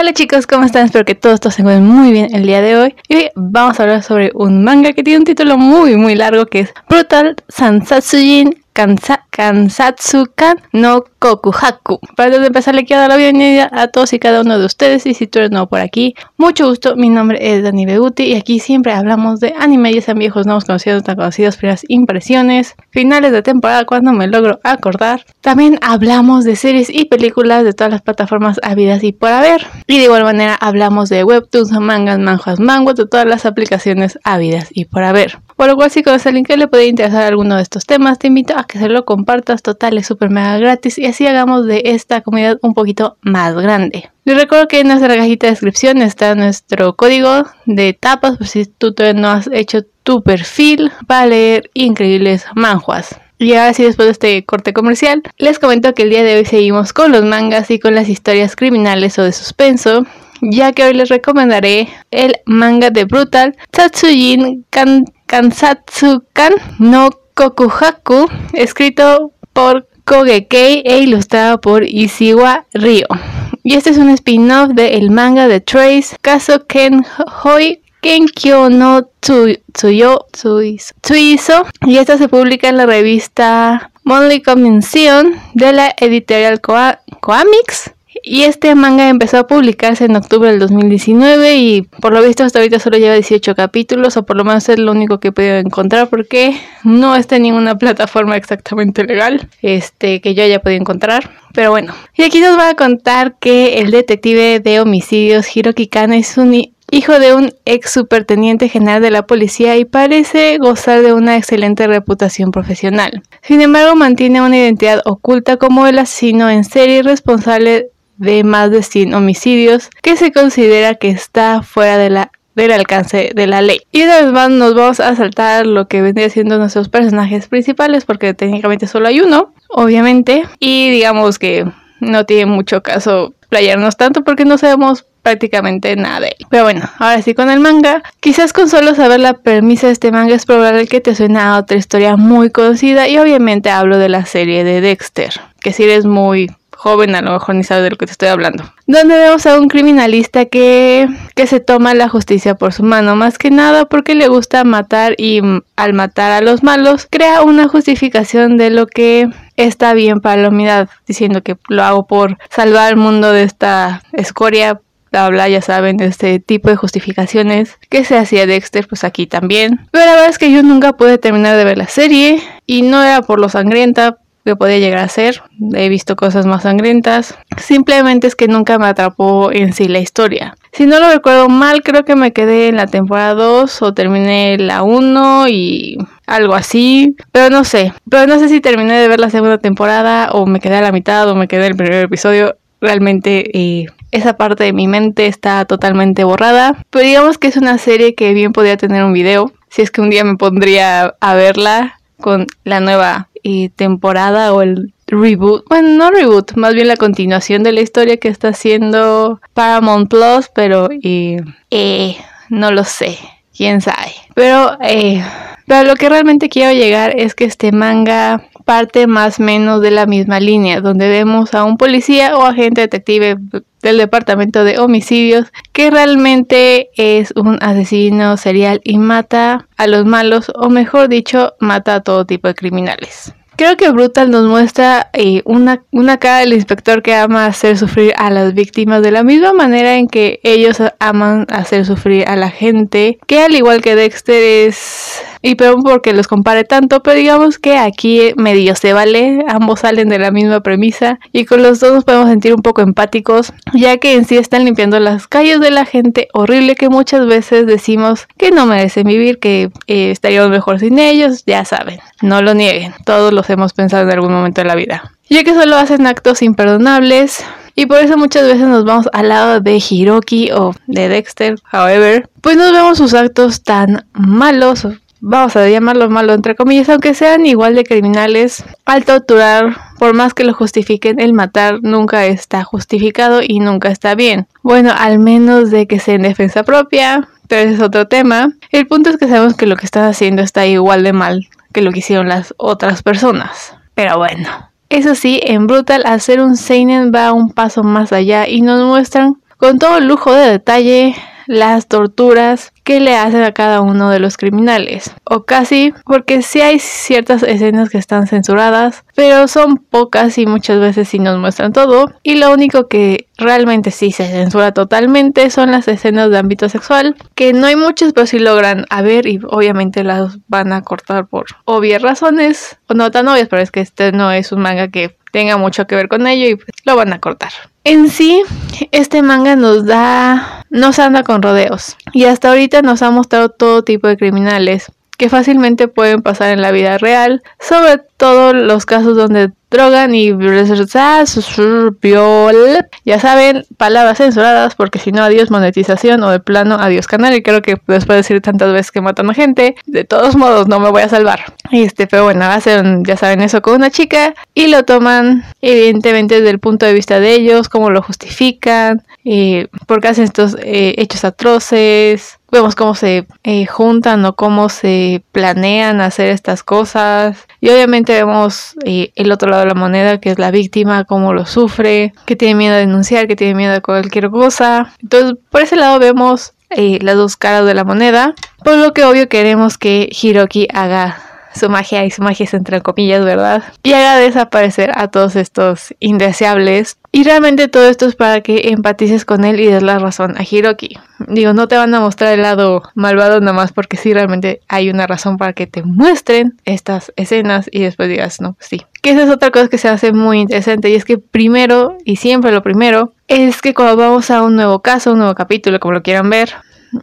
Hola chicos, ¿cómo están? Espero que todos, todos se encuentren muy bien el día de hoy. Y hoy vamos a hablar sobre un manga que tiene un título muy muy largo que es Brutal Sansatsujin Kansa Kansatsukan no Kokuhaku. Para empezar, le quiero dar la bienvenida a todos y cada uno de ustedes. Y si tú eres nuevo por aquí, mucho gusto. Mi nombre es Dani Beguti y aquí siempre hablamos de anime, ya sean viejos, nuevos conocidos, tan conocidos, primeras impresiones, finales de temporada cuando me logro acordar. También hablamos de series y películas de todas las plataformas habidas y por haber. Y de igual manera hablamos de webtoons, mangas, manjas, manguas, de todas las aplicaciones habidas y por haber. Cual, si conoces el link que le puede interesar alguno de estos temas, te invito a que se lo compartas total, es súper mega gratis y así hagamos de esta comunidad un poquito más grande. Les recuerdo que en nuestra cajita de descripción está nuestro código de tapas, por si tú todavía no has hecho tu perfil para leer increíbles manjuas. Y ahora sí, después de este corte comercial, les comento que el día de hoy seguimos con los mangas y con las historias criminales o de suspenso, ya que hoy les recomendaré el manga de Brutal Tatsujin Kan Kansatsukan no Kokuhaku, escrito por Kogekei e ilustrado por Ishiwa Ryo. Y este es un spin-off del manga de Trace Kaso Ken Hoi Kenkyo no Tsuyo Tsuiso. Y esta se publica en la revista Monthly Convention de la editorial Coamix y este manga empezó a publicarse en octubre del 2019 y por lo visto hasta ahorita solo lleva 18 capítulos o por lo menos es lo único que he podido encontrar porque no está en ninguna plataforma exactamente legal este que yo haya podido encontrar. Pero bueno, y aquí nos va a contar que el detective de homicidios Hiroki Kana es un hijo de un ex superteniente general de la policía y parece gozar de una excelente reputación profesional. Sin embargo, mantiene una identidad oculta como el asesino en serie responsable de más de 100 homicidios que se considera que está fuera de la del alcance de la ley. Y una vez más nos vamos a saltar lo que vendría siendo nuestros personajes principales porque técnicamente solo hay uno, obviamente, y digamos que no tiene mucho caso playarnos tanto porque no sabemos prácticamente nada de él. Pero bueno, ahora sí con el manga. Quizás con solo saber la premisa de este manga es probable que te suena a otra historia muy conocida y obviamente hablo de la serie de Dexter, que si eres muy joven a lo mejor ni sabe de lo que te estoy hablando. Donde vemos a un criminalista que, que se toma la justicia por su mano, más que nada porque le gusta matar y al matar a los malos crea una justificación de lo que está bien para la humanidad, diciendo que lo hago por salvar el mundo de esta escoria bla ya saben, este tipo de justificaciones que se hacía Dexter, pues aquí también. Pero la verdad es que yo nunca pude terminar de ver la serie y no era por lo sangrienta, que podía llegar a ser. He visto cosas más sangrientas. Simplemente es que nunca me atrapó en sí la historia. Si no lo recuerdo mal, creo que me quedé en la temporada 2 o terminé la 1 y algo así. Pero no sé. Pero no sé si terminé de ver la segunda temporada o me quedé a la mitad o me quedé en el primer episodio. Realmente eh, esa parte de mi mente está totalmente borrada. Pero digamos que es una serie que bien podría tener un video. Si es que un día me pondría a verla con la nueva y temporada o el reboot, bueno, no reboot, más bien la continuación de la historia que está haciendo Paramount Plus, pero eh, no lo sé, quién sabe. Pero, eh, pero lo que realmente quiero llegar es que este manga parte más menos de la misma línea, donde vemos a un policía o agente detective del departamento de homicidios que realmente es un asesino serial y mata a los malos o mejor dicho mata a todo tipo de criminales. Creo que Brutal nos muestra eh, una, una cara del inspector que ama hacer sufrir a las víctimas de la misma manera en que ellos aman hacer sufrir a la gente, que al igual que Dexter es y perdón porque los compare tanto, pero digamos que aquí medio se vale, ambos salen de la misma premisa y con los dos nos podemos sentir un poco empáticos, ya que en sí están limpiando las calles de la gente horrible que muchas veces decimos que no merecen vivir, que eh, estaríamos mejor sin ellos, ya saben, no lo nieguen, todos los hemos pensado en algún momento de la vida. Ya que solo hacen actos imperdonables, y por eso muchas veces nos vamos al lado de Hiroki o de Dexter, however, pues nos vemos sus actos tan malos vamos a llamarlo malo entre comillas, aunque sean igual de criminales, al torturar, por más que lo justifiquen, el matar nunca está justificado y nunca está bien. Bueno, al menos de que sea en defensa propia, pero ese es otro tema. El punto es que sabemos que lo que están haciendo está igual de mal que lo que hicieron las otras personas. Pero bueno. Eso sí, en Brutal hacer un seinen va un paso más allá y nos muestran con todo lujo de detalle las torturas que le hacen a cada uno de los criminales. O casi, porque sí hay ciertas escenas que están censuradas, pero son pocas y muchas veces sí nos muestran todo. Y lo único que realmente sí se censura totalmente son las escenas de ámbito sexual, que no hay muchas, pero sí logran a ver y obviamente las van a cortar por obvias razones, o no tan obvias, pero es que este no es un manga que tenga mucho que ver con ello y pues, lo van a cortar. En sí, este manga nos da, nos anda con rodeos. Y hasta ahorita nos ha mostrado todo tipo de criminales que fácilmente pueden pasar en la vida real, sobre todo los casos donde drogan y ya saben, palabras censuradas porque si no adiós monetización o de plano adiós canal y creo que después de decir tantas veces que matan a gente, de todos modos no me voy a salvar. Este, pero bueno, hacen, ya saben eso con una chica y lo toman evidentemente desde el punto de vista de ellos, cómo lo justifican, eh, porque hacen estos eh, hechos atroces, vemos cómo se eh, juntan o cómo se planean hacer estas cosas. Y obviamente vemos eh, el otro lado de la moneda, que es la víctima, cómo lo sufre, que tiene miedo a denunciar, que tiene miedo a cualquier cosa. Entonces, por ese lado vemos eh, las dos caras de la moneda. Por lo que obvio queremos que Hiroki haga su magia y su magia es entre comillas, ¿verdad? Y haga desaparecer a todos estos indeseables. Y realmente todo esto es para que empatices con él y des la razón a Hiroki. Digo, no te van a mostrar el lado malvado nada más porque sí realmente hay una razón para que te muestren estas escenas y después digas, no, sí. Que esa es otra cosa que se hace muy interesante y es que primero y siempre lo primero es que cuando vamos a un nuevo caso, un nuevo capítulo, como lo quieran ver,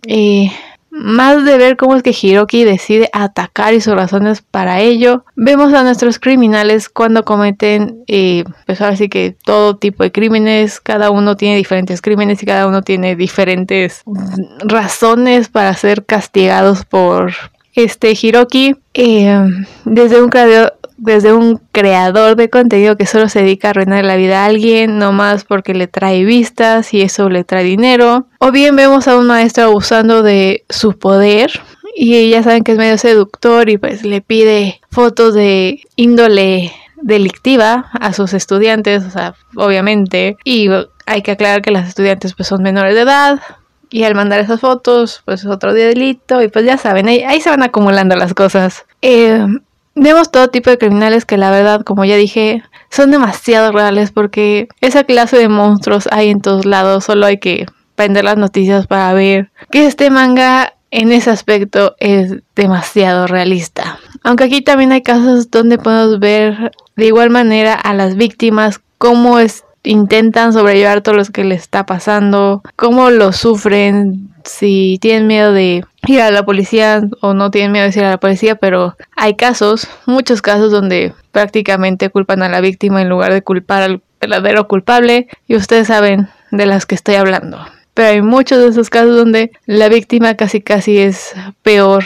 y más de ver cómo es que Hiroki decide atacar y sus razones para ello, vemos a nuestros criminales cuando cometen, eh, pues ahora sí que todo tipo de crímenes, cada uno tiene diferentes crímenes y cada uno tiene diferentes razones para ser castigados por este Hiroki. Eh, desde un desde un creador de contenido que solo se dedica a arruinar la vida a alguien, no más porque le trae vistas y eso le trae dinero. O bien vemos a un maestro abusando de su poder y ya saben que es medio seductor y pues le pide fotos de índole delictiva a sus estudiantes, o sea, obviamente. Y hay que aclarar que las estudiantes pues son menores de edad, y al mandar esas fotos, pues es otro delito. Y pues ya saben, ahí, ahí se van acumulando las cosas. Eh, Vemos todo tipo de criminales que la verdad, como ya dije, son demasiado reales porque esa clase de monstruos hay en todos lados, solo hay que prender las noticias para ver que este manga en ese aspecto es demasiado realista. Aunque aquí también hay casos donde podemos ver de igual manera a las víctimas cómo es, intentan sobrellevar todo lo que les está pasando, cómo lo sufren, si tienen miedo de ir a la policía o no tienen miedo de ir a la policía, pero hay casos, muchos casos donde prácticamente culpan a la víctima en lugar de culpar al verdadero culpable y ustedes saben de las que estoy hablando. Pero hay muchos de esos casos donde la víctima casi casi es peor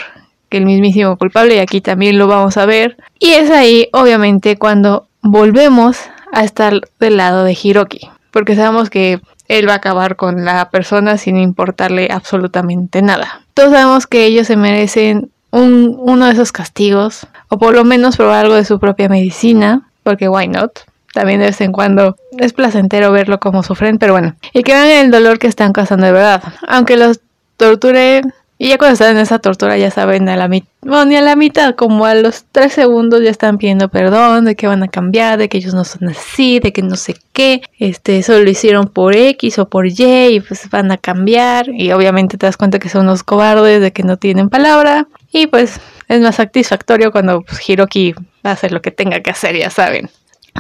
que el mismísimo culpable y aquí también lo vamos a ver. Y es ahí obviamente cuando volvemos a estar del lado de Hiroki, porque sabemos que él va a acabar con la persona sin importarle absolutamente nada. Todos sabemos que ellos se merecen un, uno de esos castigos, o por lo menos probar algo de su propia medicina, porque why not? También de vez en cuando es placentero verlo como sufren, pero bueno. Y que vean el dolor que están causando de verdad. Aunque los torture y ya cuando están en esa tortura ya saben a la mitad, bueno, ni a la mitad, como a los tres segundos ya están pidiendo perdón, de que van a cambiar, de que ellos no son así, de que no sé qué, este, solo lo hicieron por X o por Y y pues van a cambiar y obviamente te das cuenta que son unos cobardes, de que no tienen palabra y pues es más satisfactorio cuando pues, Hiroki hacer lo que tenga que hacer, ya saben.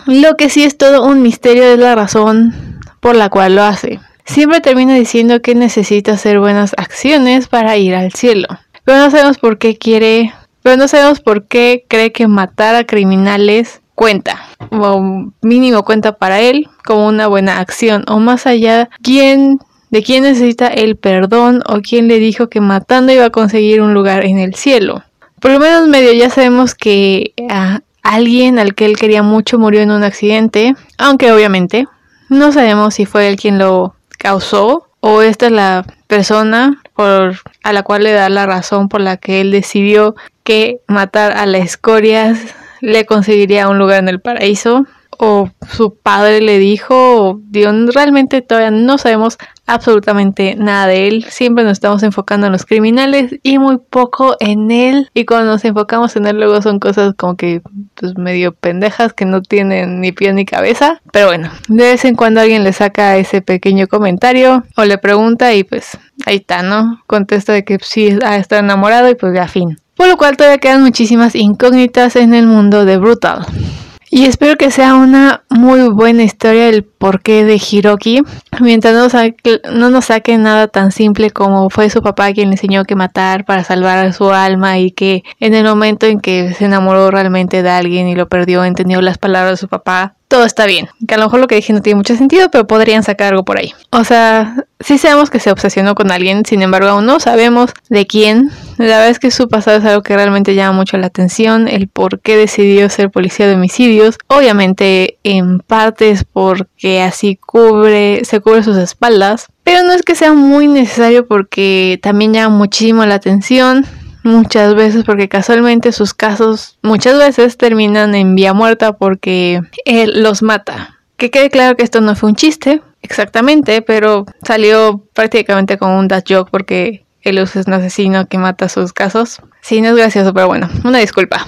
Lo que sí es todo un misterio es la razón por la cual lo hace. Siempre termina diciendo que necesita hacer buenas acciones para ir al cielo. Pero no sabemos por qué quiere, pero no sabemos por qué cree que matar a criminales cuenta, o mínimo cuenta para él como una buena acción, o más allá, quién de quién necesita el perdón o quién le dijo que matando iba a conseguir un lugar en el cielo. Por lo menos medio ya sabemos que a alguien al que él quería mucho murió en un accidente, aunque obviamente no sabemos si fue él quien lo causó o esta es la persona por, a la cual le da la razón por la que él decidió que matar a la escoria le conseguiría un lugar en el paraíso o su padre le dijo, o, realmente todavía no sabemos absolutamente nada de él. Siempre nos estamos enfocando en los criminales y muy poco en él. Y cuando nos enfocamos en él luego son cosas como que pues medio pendejas que no tienen ni pie ni cabeza. Pero bueno, de vez en cuando alguien le saca ese pequeño comentario o le pregunta y pues ahí está, ¿no? Contesta de que sí estado enamorado y pues ya fin. Por lo cual todavía quedan muchísimas incógnitas en el mundo de Brutal. Y espero que sea una muy buena historia el porqué de Hiroki. Mientras no, no nos saque nada tan simple como fue su papá quien le enseñó que matar para salvar a su alma y que en el momento en que se enamoró realmente de alguien y lo perdió, entendió las palabras de su papá, todo está bien. Que a lo mejor lo que dije no tiene mucho sentido, pero podrían sacar algo por ahí. O sea, sí sabemos que se obsesionó con alguien, sin embargo aún no sabemos de quién. La verdad es que su pasado es algo que realmente llama mucho la atención, el por qué decidió ser policía de homicidios. Obviamente en parte es porque así cubre, se cubre sus espaldas, pero no es que sea muy necesario porque también llama muchísimo la atención muchas veces porque casualmente sus casos muchas veces terminan en vía muerta porque él los mata. Que quede claro que esto no fue un chiste, exactamente, pero salió prácticamente como un dad joke porque él es un asesino que mata sus casos. Sí, no es gracioso, pero bueno, una disculpa.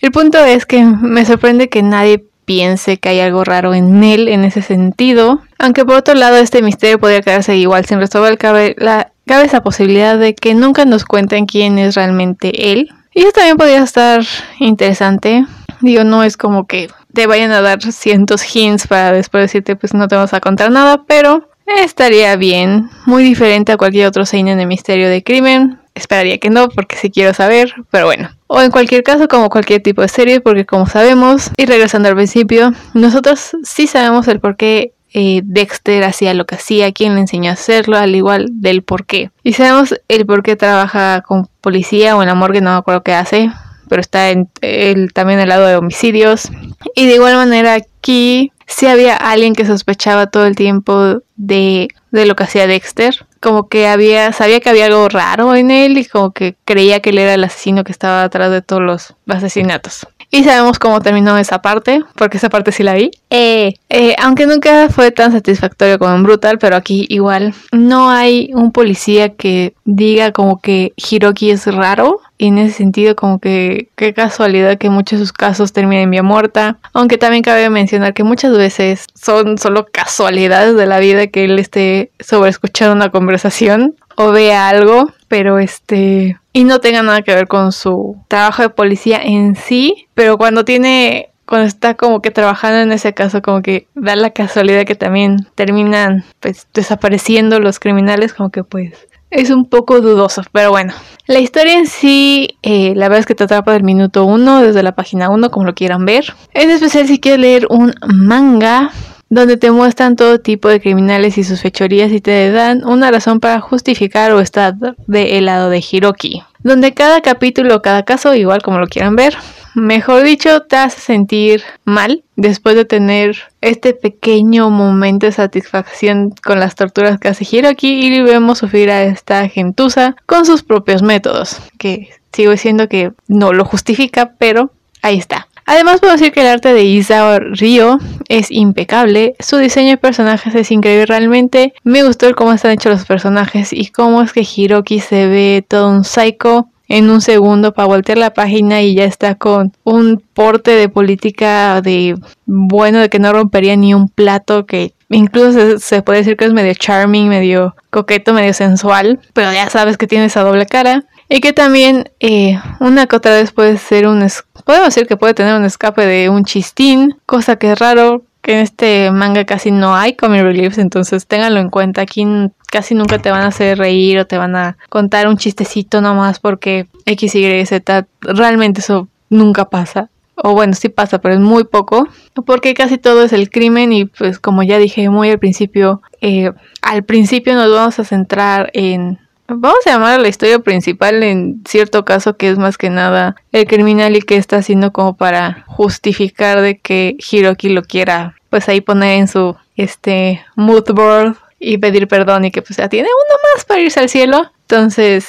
El punto es que me sorprende que nadie piense que hay algo raro en él en ese sentido. Aunque por otro lado este misterio podría quedarse igual sin resolver, cabe, la, cabe esa posibilidad de que nunca nos cuenten quién es realmente él. Y eso también podría estar interesante. Digo, no es como que te vayan a dar cientos hints para después decirte pues no te vamos a contar nada, pero estaría bien. Muy diferente a cualquier otro seinen de misterio de crimen. Esperaría que no, porque sí quiero saber, pero bueno. O en cualquier caso, como cualquier tipo de serie, porque como sabemos, y regresando al principio, nosotros sí sabemos el por qué eh, Dexter hacía lo que hacía, quién le enseñó a hacerlo, al igual del por qué. Y sabemos el por qué trabaja con policía o en la morgue, no me acuerdo qué hace, pero está en, el, también el lado de homicidios. Y de igual manera aquí sí había alguien que sospechaba todo el tiempo de, de lo que hacía Dexter. Como que había, sabía que había algo raro en él y como que creía que él era el asesino que estaba atrás de todos los asesinatos. Y sabemos cómo terminó esa parte, porque esa parte sí la vi. Eh, eh, aunque nunca fue tan satisfactorio como en Brutal, pero aquí igual no hay un policía que diga como que Hiroki es raro. Y en ese sentido, como que qué casualidad que muchos de sus casos terminen en vía muerta. Aunque también cabe mencionar que muchas veces son solo casualidades de la vida que él esté sobreescuchando una conversación o vea algo, pero este y no tenga nada que ver con su trabajo de policía en sí, pero cuando tiene cuando está como que trabajando en ese caso, como que da la casualidad que también terminan pues desapareciendo los criminales, como que pues es un poco dudoso, pero bueno. La historia en sí, eh, la verdad es que te atrapa del minuto 1, desde la página 1, como lo quieran ver. En especial si quieres leer un manga, donde te muestran todo tipo de criminales y sus fechorías y te dan una razón para justificar o estar del lado de Hiroki. Donde cada capítulo, cada caso, igual como lo quieran ver, mejor dicho, te hace sentir mal después de tener este pequeño momento de satisfacción con las torturas que hace Hiroki y vemos sufrir a esta gentuza con sus propios métodos, que sigo diciendo que no lo justifica, pero ahí está. Además puedo decir que el arte de Isao Ryo es impecable, su diseño de personajes es increíble. Realmente, me gustó cómo están hechos los personajes y cómo es que Hiroki se ve todo un psycho. En un segundo para voltear la página y ya está con un porte de política de bueno, de que no rompería ni un plato, que incluso se, se, puede decir que es medio charming, medio coqueto, medio sensual, pero ya sabes que tiene esa doble cara. Y que también eh, una que otra vez puede ser un... Podemos decir que puede tener un escape de un chistín, cosa que es raro, que en este manga casi no hay comic reliefs, entonces ténganlo en cuenta. Aquí casi nunca te van a hacer reír o te van a contar un chistecito nomás porque X, Y, Z. Realmente eso nunca pasa. O bueno, sí pasa, pero es muy poco. Porque casi todo es el crimen y pues como ya dije muy al principio, eh, al principio nos vamos a centrar en Vamos a llamar a la historia principal en cierto caso que es más que nada el criminal y que está haciendo como para justificar de que Hiroki lo quiera pues ahí poner en su este mood board y pedir perdón y que pues ya tiene uno más para irse al cielo. Entonces,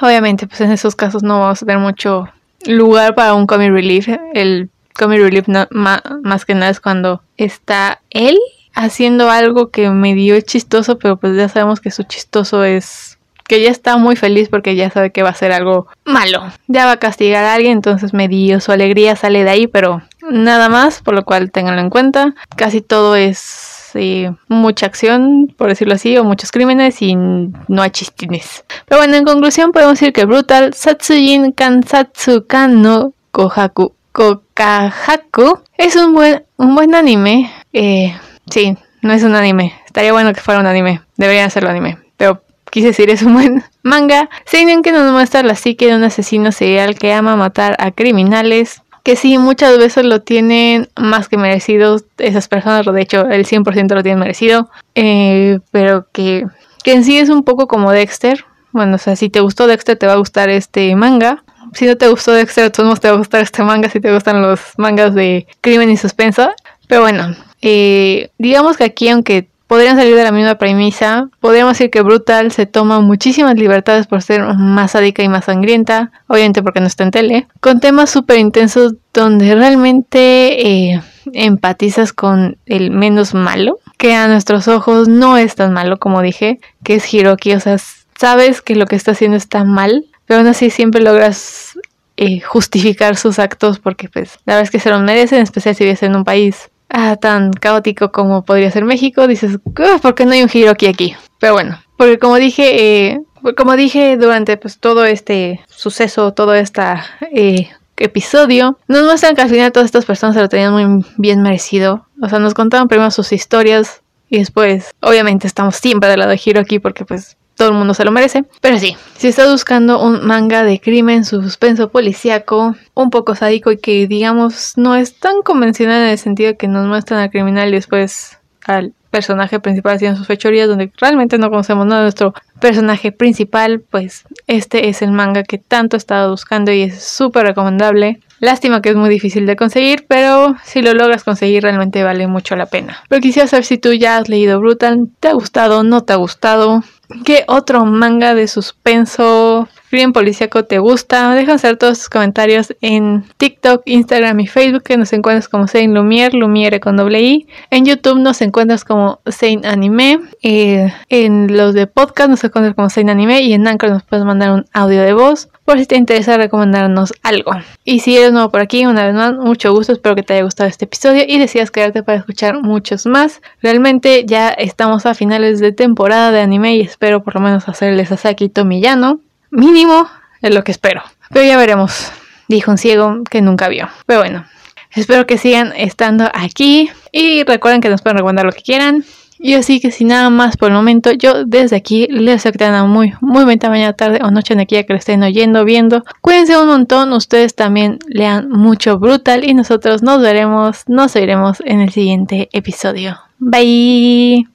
obviamente pues en esos casos no vamos a tener mucho lugar para un comic relief. El comic relief más que nada es cuando está él haciendo algo que medio es chistoso, pero pues ya sabemos que su chistoso es que ya está muy feliz porque ya sabe que va a ser algo malo. Ya va a castigar a alguien, entonces medio su alegría sale de ahí, pero nada más, por lo cual tenganlo en cuenta. Casi todo es mucha acción, por decirlo así, o muchos crímenes y no hay chistines. Pero bueno, en conclusión podemos decir que Brutal Satsujin Kansatsu no Kohaku Kokahaku es un buen, un buen anime. Eh, sí, no es un anime. Estaría bueno que fuera un anime. Debería hacerlo anime. Quise decir, es un buen manga. Seinen que nos muestra la psique de un asesino serial que ama matar a criminales. Que sí, muchas veces lo tienen más que merecido esas personas. De hecho, el 100% lo tienen merecido. Eh, pero que, que en sí es un poco como Dexter. Bueno, o sea, si te gustó Dexter, te va a gustar este manga si no te gustó Dexter, todos te va a gustar este manga si te gustan los mangas de crimen y suspenso. Pero bueno, eh, digamos que aquí, aunque podrían salir de la misma premisa, podríamos decir que Brutal se toma muchísimas libertades por ser más sádica y más sangrienta, obviamente porque no está en tele, con temas súper intensos donde realmente eh, empatizas con el menos malo, que a nuestros ojos no es tan malo como dije, que es Hiroki, o sea, sabes que lo que está haciendo está mal, pero aún así siempre logras eh, justificar sus actos porque pues la verdad es que se lo merecen, en especial si vives en un país ah, tan caótico como podría ser México, dices, ¿por qué no hay un giro aquí? Pero bueno, porque como dije, eh, como dije durante pues todo este suceso, todo este episodio, nos muestran que al final todas estas personas se lo tenían muy bien merecido. O sea, nos contaban primero sus historias y después, obviamente, estamos siempre del lado de Hiro aquí porque pues todo el mundo se lo merece. Pero sí, si estás buscando un manga de crimen, suspenso policíaco, un poco sádico y que digamos no es tan convencional en el sentido que nos muestran al criminal y después al personaje principal haciendo sus fechorías donde realmente no conocemos nada de nuestro personaje principal, pues este es el manga que tanto he estado buscando y es súper recomendable. Lástima que es muy difícil de conseguir, pero si lo logras conseguir realmente vale mucho la pena. Pero quisiera saber si tú ya has leído Brutal, ¿te ha gustado? ¿No te ha gustado? ¿Qué otro manga de suspenso, crimen policíaco te gusta? Deja hacer todos tus comentarios en TikTok, Instagram y Facebook, que nos encuentras como Sein Lumiere, Lumiere con doble I. En YouTube nos encuentras como Sein Anime. Eh, en los de podcast nos encuentras como Sein Anime. Y en Anchor nos puedes mandar un audio de voz por si te interesa recomendarnos algo. Y si eres nuevo por aquí, una vez más, mucho gusto, espero que te haya gustado este episodio y decidas quedarte para escuchar muchos más. Realmente ya estamos a finales de temporada de anime y espero por lo menos hacerles a Saki Tomillano. Mínimo es lo que espero. Pero ya veremos, dijo un ciego que nunca vio. Pero bueno, espero que sigan estando aquí y recuerden que nos pueden recomendar lo que quieran. Y así que sin nada más por el momento, yo desde aquí les deseo que tengan muy, muy buena mañana, tarde o noche en aquí que lo estén oyendo, viendo. Cuídense un montón, ustedes también lean mucho brutal y nosotros nos veremos, nos oiremos en el siguiente episodio. Bye.